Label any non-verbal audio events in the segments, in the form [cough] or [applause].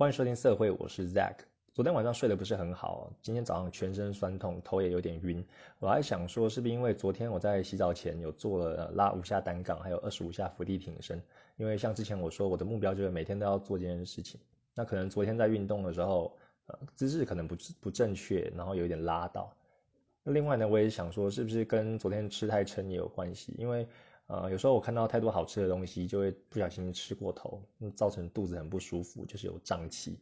欢迎收听社会，我是 Zack。昨天晚上睡得不是很好，今天早上全身酸痛，头也有点晕。我还想说，是不是因为昨天我在洗澡前有做了拉五下单杠，还有二十五下伏地挺身？因为像之前我说，我的目标就是每天都要做这件事情。那可能昨天在运动的时候，呃，姿势可能不不正确，然后有点拉到。另外呢，我也想说，是不是跟昨天吃太撑也有关系？因为呃，有时候我看到太多好吃的东西，就会不小心吃过头，造成肚子很不舒服，就是有胀气。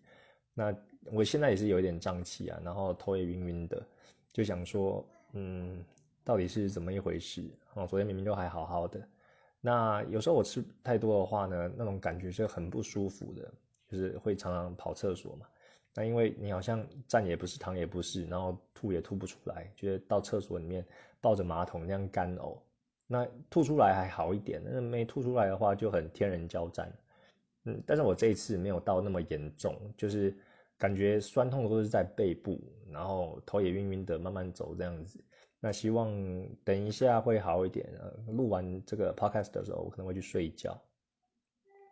那我现在也是有一点胀气啊，然后头也晕晕的，就想说，嗯，到底是怎么一回事？哦，昨天明明都还好好的。那有时候我吃太多的话呢，那种感觉是很不舒服的，就是会常常跑厕所嘛。那因为你好像站也不是，躺也不是，然后吐也吐不出来，觉得到厕所里面抱着马桶那样干呕。那吐出来还好一点，那没吐出来的话就很天人交战。嗯，但是我这一次没有到那么严重，就是感觉酸痛都是在背部，然后头也晕晕的，慢慢走这样子。那希望等一下会好一点。呃，录完这个 podcast 的时候，我可能会去睡一觉。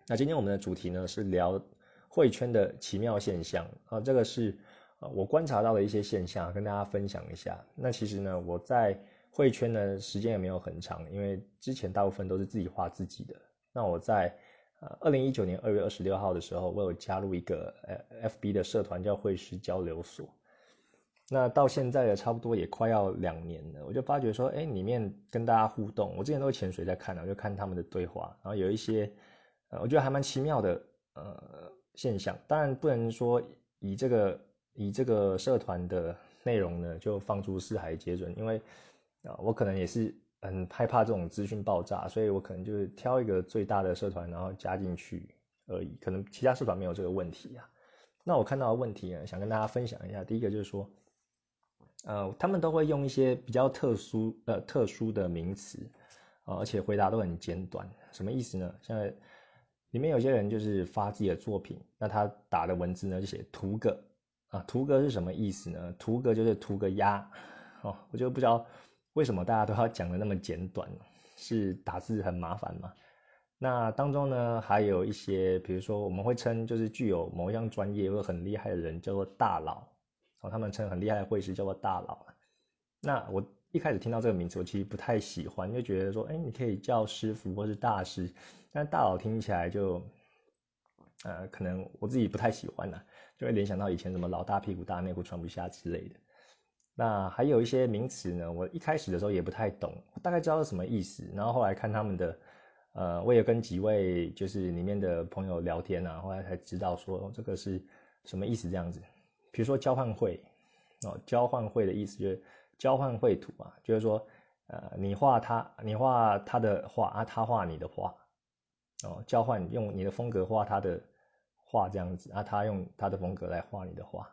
那今天我们的主题呢是聊会圈的奇妙现象啊，这个是呃我观察到的一些现象，跟大家分享一下。那其实呢，我在绘圈呢，时间也没有很长，因为之前大部分都是自己画自己的。那我在呃二零一九年二月二十六号的时候，我有加入一个呃 FB 的社团，叫绘师交流所。那到现在的差不多也快要两年了，我就发觉说，哎，里面跟大家互动，我之前都潜水在看我就看他们的对话，然后有一些呃，我觉得还蛮奇妙的呃现象。当然不能说以这个以这个社团的内容呢，就放诸四海皆准，因为。啊，我可能也是很害怕这种资讯爆炸，所以我可能就是挑一个最大的社团，然后加进去而已。可能其他社团没有这个问题啊。那我看到的问题呢，想跟大家分享一下。第一个就是说，呃，他们都会用一些比较特殊呃特殊的名词啊，而且回答都很简短。什么意思呢？像里面有些人就是发自己的作品，那他打的文字呢就写图个啊，图个是什么意思呢？图个就是图个鸭哦，我就不知道。为什么大家都要讲的那么简短？是打字很麻烦吗？那当中呢，还有一些，比如说我们会称就是具有某一样专业或很厉害的人叫做大佬，哦，他们称很厉害的会师叫做大佬。那我一开始听到这个名词，我其实不太喜欢，就觉得说，哎，你可以叫师傅或是大师，但大佬听起来就，呃，可能我自己不太喜欢呢，就会联想到以前什么老大屁股大内裤穿不下之类的。那还有一些名词呢，我一开始的时候也不太懂，大概知道是什么意思。然后后来看他们的，呃，我也跟几位就是里面的朋友聊天啊，后来才知道说这个是什么意思这样子。比如说交换会，哦，交换会的意思就是交换绘图啊，就是说，呃，你画他，你画他的画啊，他画你的画，哦，交换用你的风格画他的画这样子啊，他用他的风格来画你的画。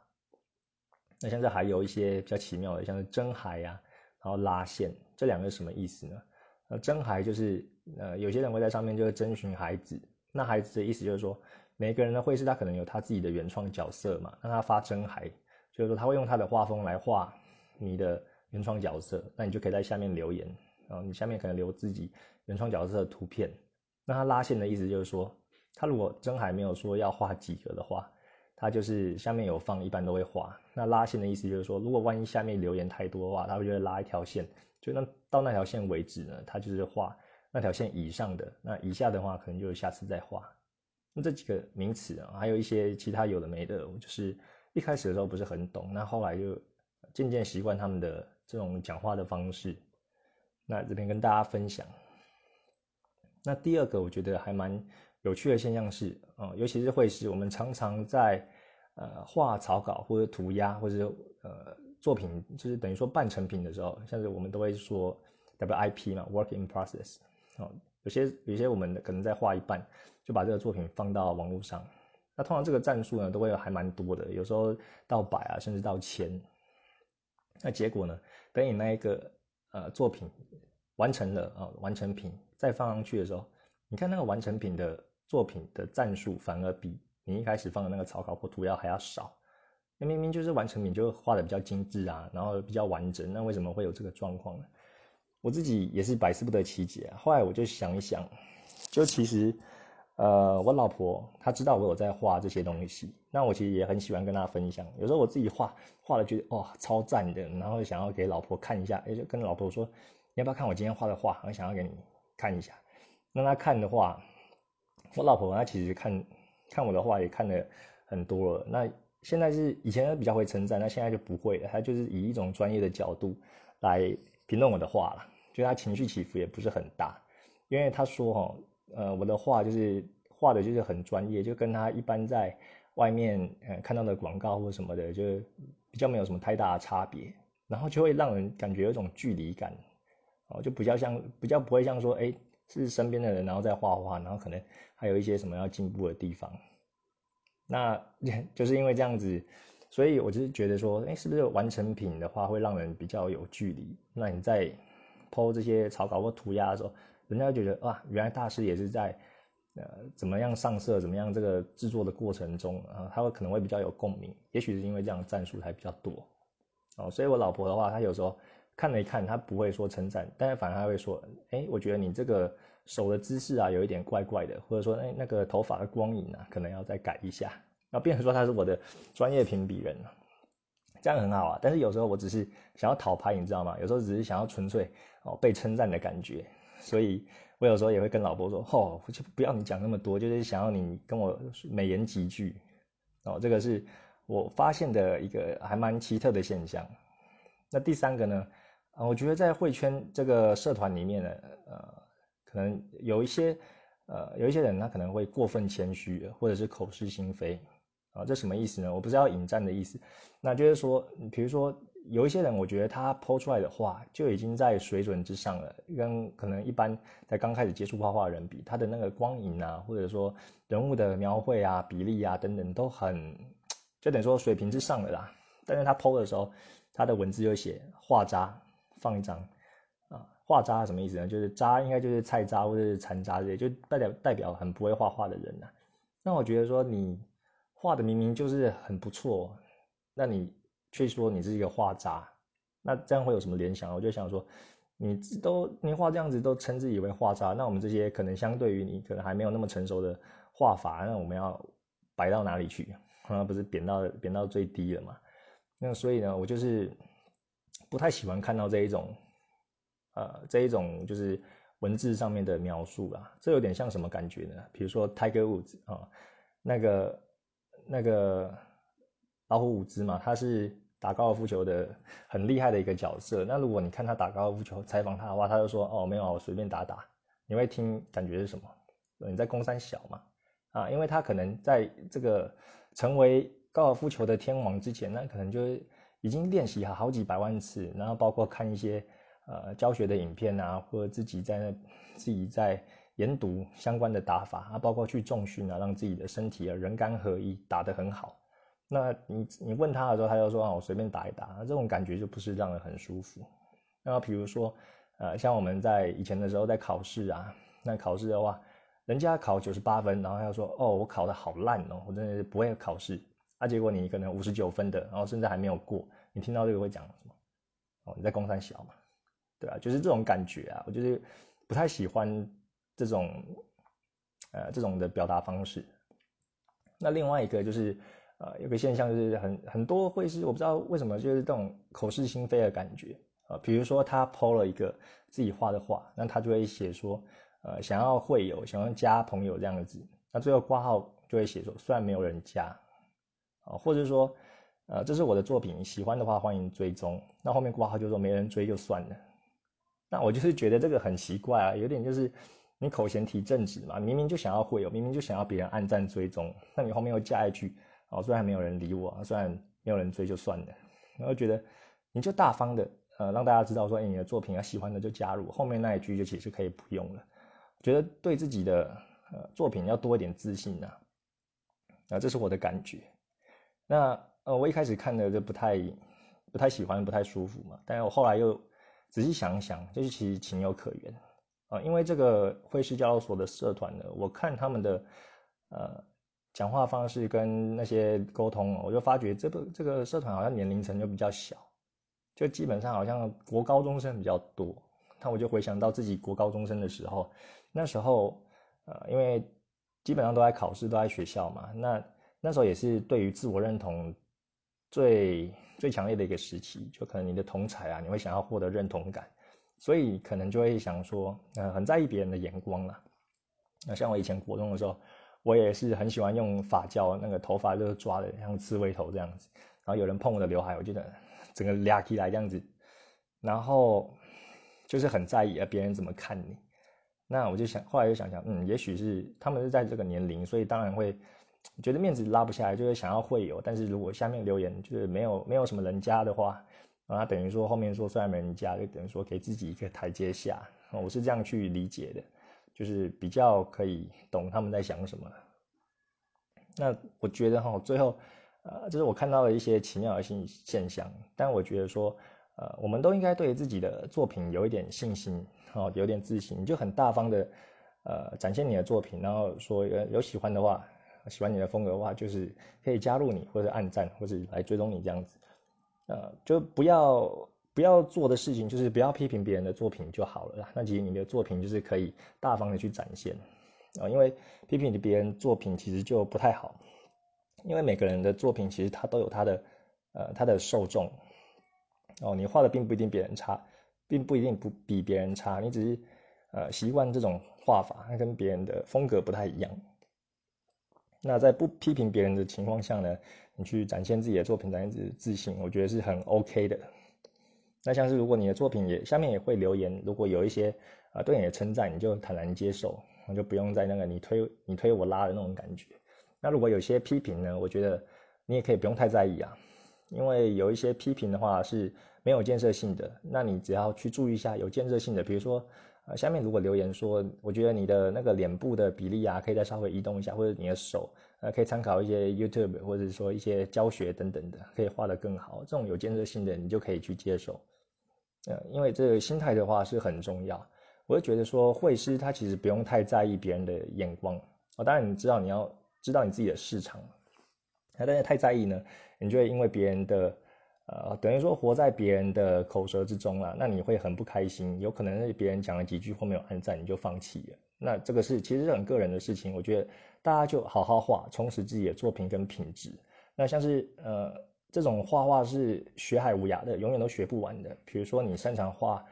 那现在还有一些比较奇妙的，像是真海呀，然后拉线，这两个是什么意思呢？呃，真海就是呃，有些人会在上面就是征询孩子，那孩子的意思就是说，每个人的绘师他可能有他自己的原创角色嘛，那他发真海，就是说他会用他的画风来画你的原创角色，那你就可以在下面留言，然后你下面可能留自己原创角色的图片。那他拉线的意思就是说，他如果真还没有说要画几个的话。他就是下面有放，一般都会画。那拉线的意思就是说，如果万一下面留言太多的话，他会就会拉一条线，就那到那条线为止呢，他就是画那条线以上的。那以下的话，可能就是下次再画。那这几个名词啊，还有一些其他有的没的，我就是一开始的时候不是很懂，那后来就渐渐习惯他们的这种讲话的方式。那这边跟大家分享。那第二个，我觉得还蛮。有趣的现象是，啊，尤其是会师，我们常常在呃画草稿或者涂鸦或者呃作品，就是等于说半成品的时候，像是我们都会说 WIP 嘛，Work in Process。哦，有些有些我们可能在画一半，就把这个作品放到网络上。那通常这个战术呢，都会还蛮多的，有时候到百啊，甚至到千。那结果呢，等你那一个呃作品完成了啊，完成品再放上去的时候，你看那个完成品的。作品的战术反而比你一开始放的那个草稿或涂鸦还要少，那明明就是完成品就画的比较精致啊，然后比较完整，那为什么会有这个状况呢？我自己也是百思不得其解啊。后来我就想一想，就其实，呃，我老婆她知道我有在画这些东西，那我其实也很喜欢跟她分享。有时候我自己画画了，觉得哇超赞的，然后想要给老婆看一下，哎，就跟老婆说，你要不要看我今天画的画？我想要给你看一下。那她看的话，我老婆她其实看看我的画也看了很多了。那现在是以前比较会称赞，那现在就不会了。她就是以一种专业的角度来评论我的画了，就她情绪起伏也不是很大，因为她说哈。呃，我的画就是画的，就是很专业，就跟他一般在外面呃看到的广告或什么的，就比较没有什么太大的差别，然后就会让人感觉有一种距离感，哦，就比较像，比较不会像说，哎，是身边的人，然后在画画，然后可能还有一些什么要进步的地方，那 [laughs] 就是因为这样子，所以我就是觉得说，哎，是不是完成品的话会让人比较有距离？那你在剖这些草稿或涂鸦的时候。人家就觉得哇，原来大师也是在，呃，怎么样上色，怎么样这个制作的过程中啊，他会可能会比较有共鸣。也许是因为这样战术还比较多，哦，所以我老婆的话，她有时候看了一看，她不会说称赞，但是反而她会说，哎，我觉得你这个手的姿势啊，有一点怪怪的，或者说，哎，那个头发的光影啊，可能要再改一下。那变成说他是我的专业评比人这样很好啊。但是有时候我只是想要讨拍，你知道吗？有时候只是想要纯粹哦被称赞的感觉。所以，我有时候也会跟老婆说：“哦，我就不要你讲那么多，就是想要你跟我美言几句。”哦，这个是我发现的一个还蛮奇特的现象。那第三个呢？啊，我觉得在会圈这个社团里面呢，呃，可能有一些呃，有一些人他可能会过分谦虚，或者是口是心非。啊，这什么意思呢？我不是要引战的意思，那就是说，比如说。有一些人，我觉得他抛出来的话就已经在水准之上了，跟可能一般在刚开始接触画画的人比，他的那个光影啊，或者说人物的描绘啊、比例啊等等，都很就等于说水平之上的啦。但是他抛的时候，他的文字就写画渣放一张啊，画渣什么意思呢？就是渣应该就是菜渣或者是残渣这些，就代表代表很不会画画的人呐。那我觉得说你画的明明就是很不错，那你。却说你是一个画渣，那这样会有什么联想？我就想说，你都你画这样子都称自己为画渣，那我们这些可能相对于你可能还没有那么成熟的画法，那我们要摆到哪里去？啊，[laughs] 不是贬到贬到最低了嘛？那所以呢，我就是不太喜欢看到这一种，呃，这一种就是文字上面的描述啦。这有点像什么感觉呢？比如说 Tiger Woods 啊，那个那个老虎伍兹嘛，他是。打高尔夫球的很厉害的一个角色。那如果你看他打高尔夫球，采访他的话，他就说：“哦，没有，我随便打打。”你会听感觉是什么？你在公山小嘛？啊，因为他可能在这个成为高尔夫球的天王之前，那可能就已经练习好好几百万次，然后包括看一些呃教学的影片啊，或者自己在那自己在研读相关的打法啊，包括去重训啊，让自己的身体啊人肝合一，打得很好。那你你问他的时候，他就说啊，我随便打一打，这种感觉就不是让人很舒服。那比如说，呃，像我们在以前的时候在考试啊，那考试的话，人家考九十八分，然后他就说哦，我考得好烂哦，我真的是不会考试。啊结果你可能五十九分的，然后甚至还没有过，你听到这个会讲什么？哦，你在公山小嘛，对啊，就是这种感觉啊，我就是不太喜欢这种呃这种的表达方式。那另外一个就是。呃，有个现象就是很很多会是我不知道为什么就是这种口是心非的感觉啊。比如说他抛了一个自己画的画，那他就会写说，呃，想要会友，想要加朋友这样子。那最后挂号就会写说，虽然没有人加，啊，或者说，呃，这是我的作品，喜欢的话欢迎追踪。那后面挂号就说没人追就算了。那我就是觉得这个很奇怪啊，有点就是你口嫌体正直嘛，明明就想要会友，明明就想要别人暗赞追踪，那你后面又加一句。哦，虽然没有人理我，虽然没有人追就算了，然后觉得你就大方的，呃，让大家知道说，你的作品啊喜欢的就加入，后面那一句就其实可以不用了。觉得对自己的呃作品要多一点自信呐，啊，这是我的感觉。那呃，我一开始看的就不太不太喜欢，不太舒服嘛，但是我后来又仔细想想，就是其实情有可原啊，因为这个惠氏交流所的社团呢，我看他们的呃。讲话方式跟那些沟通，我就发觉这个这个社团好像年龄层就比较小，就基本上好像国高中生比较多。那我就回想到自己国高中生的时候，那时候呃，因为基本上都在考试，都在学校嘛。那那时候也是对于自我认同最最强烈的一个时期，就可能你的同才啊，你会想要获得认同感，所以可能就会想说，呃，很在意别人的眼光啦。那像我以前国中的时候，我也是很喜欢用发胶，那个头发就是抓的像刺猬头这样子。然后有人碰我的刘海，我觉得整个俩起来这样子，然后就是很在意啊别人怎么看你。那我就想，后来就想想，嗯，也许是他们是在这个年龄，所以当然会觉得面子拉不下来，就是想要会有。但是如果下面留言就是没有没有什么人加的话，啊，等于说后面说虽然没人加，就等于说给自己一个台阶下。我是这样去理解的，就是比较可以懂他们在想什么。那我觉得哈，最后。呃，就是我看到了一些奇妙的现现象，但我觉得说，呃，我们都应该对自己的作品有一点信心，哦，有点自信，就很大方的，呃，展现你的作品，然后说有喜欢的话，喜欢你的风格的话，就是可以加入你或者按赞或者来追踪你这样子，呃，就不要不要做的事情就是不要批评别人的作品就好了啦，那其实你的作品就是可以大方的去展现，啊，因为批评别人作品其实就不太好。因为每个人的作品其实他都有他的，呃，他的受众，哦，你画的并不一定别人差，并不一定不比别人差，你只是，呃，习惯这种画法，跟别人的风格不太一样。那在不批评别人的情况下呢，你去展现自己的作品，展现自己的自信，我觉得是很 OK 的。那像是如果你的作品也下面也会留言，如果有一些啊对你的称赞，你就坦然接受，我就不用在那个你推你推我拉的那种感觉。那如果有些批评呢，我觉得你也可以不用太在意啊，因为有一些批评的话是没有建设性的。那你只要去注意一下有建设性的，比如说，呃，下面如果留言说，我觉得你的那个脸部的比例啊，可以再稍微移动一下，或者你的手，呃，可以参考一些 YouTube 或者说一些教学等等的，可以画得更好。这种有建设性的，你就可以去接受。呃，因为这个心态的话是很重要。我就觉得说，绘师他其实不用太在意别人的眼光啊，当然你知道你要。知道你自己的市场，那但是太在意呢，你就会因为别人的，呃，等于说活在别人的口舌之中了，那你会很不开心，有可能是别人讲了几句或没有按赞，你就放弃了。那这个是其实是很个人的事情，我觉得大家就好好画，充实自己的作品跟品质。那像是呃这种画画是学海无涯的，永远都学不完的。比如说你擅长画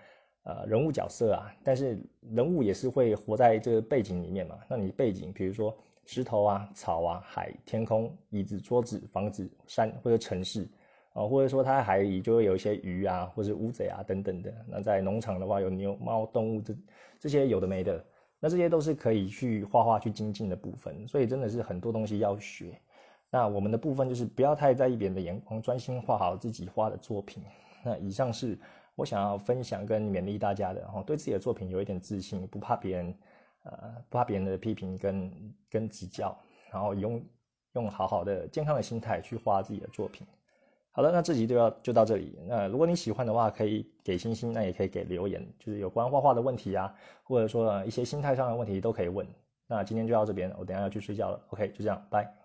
呃人物角色啊，但是人物也是会活在这个背景里面嘛，那你背景比如说。石头啊，草啊，海，天空，椅子，桌子，房子，山或者城市，啊，或者说它在海里就会有一些鱼啊，或者乌贼啊等等的。那在农场的话，有牛、猫、动物这这些有的没的，那这些都是可以去画画去精进的部分。所以真的是很多东西要学。那我们的部分就是不要太在意别人的眼光，专心画好自己画的作品。那以上是我想要分享跟勉励大家的，然后对自己的作品有一点自信，不怕别人。呃，不怕别人的批评跟跟指教，然后用用好好的健康的心态去画自己的作品。好的，那这集就要就到这里。那如果你喜欢的话，可以给星星，那也可以给留言，就是有关画画的问题啊，或者说一些心态上的问题都可以问。那今天就到这边，我等下要去睡觉了。OK，就这样，拜。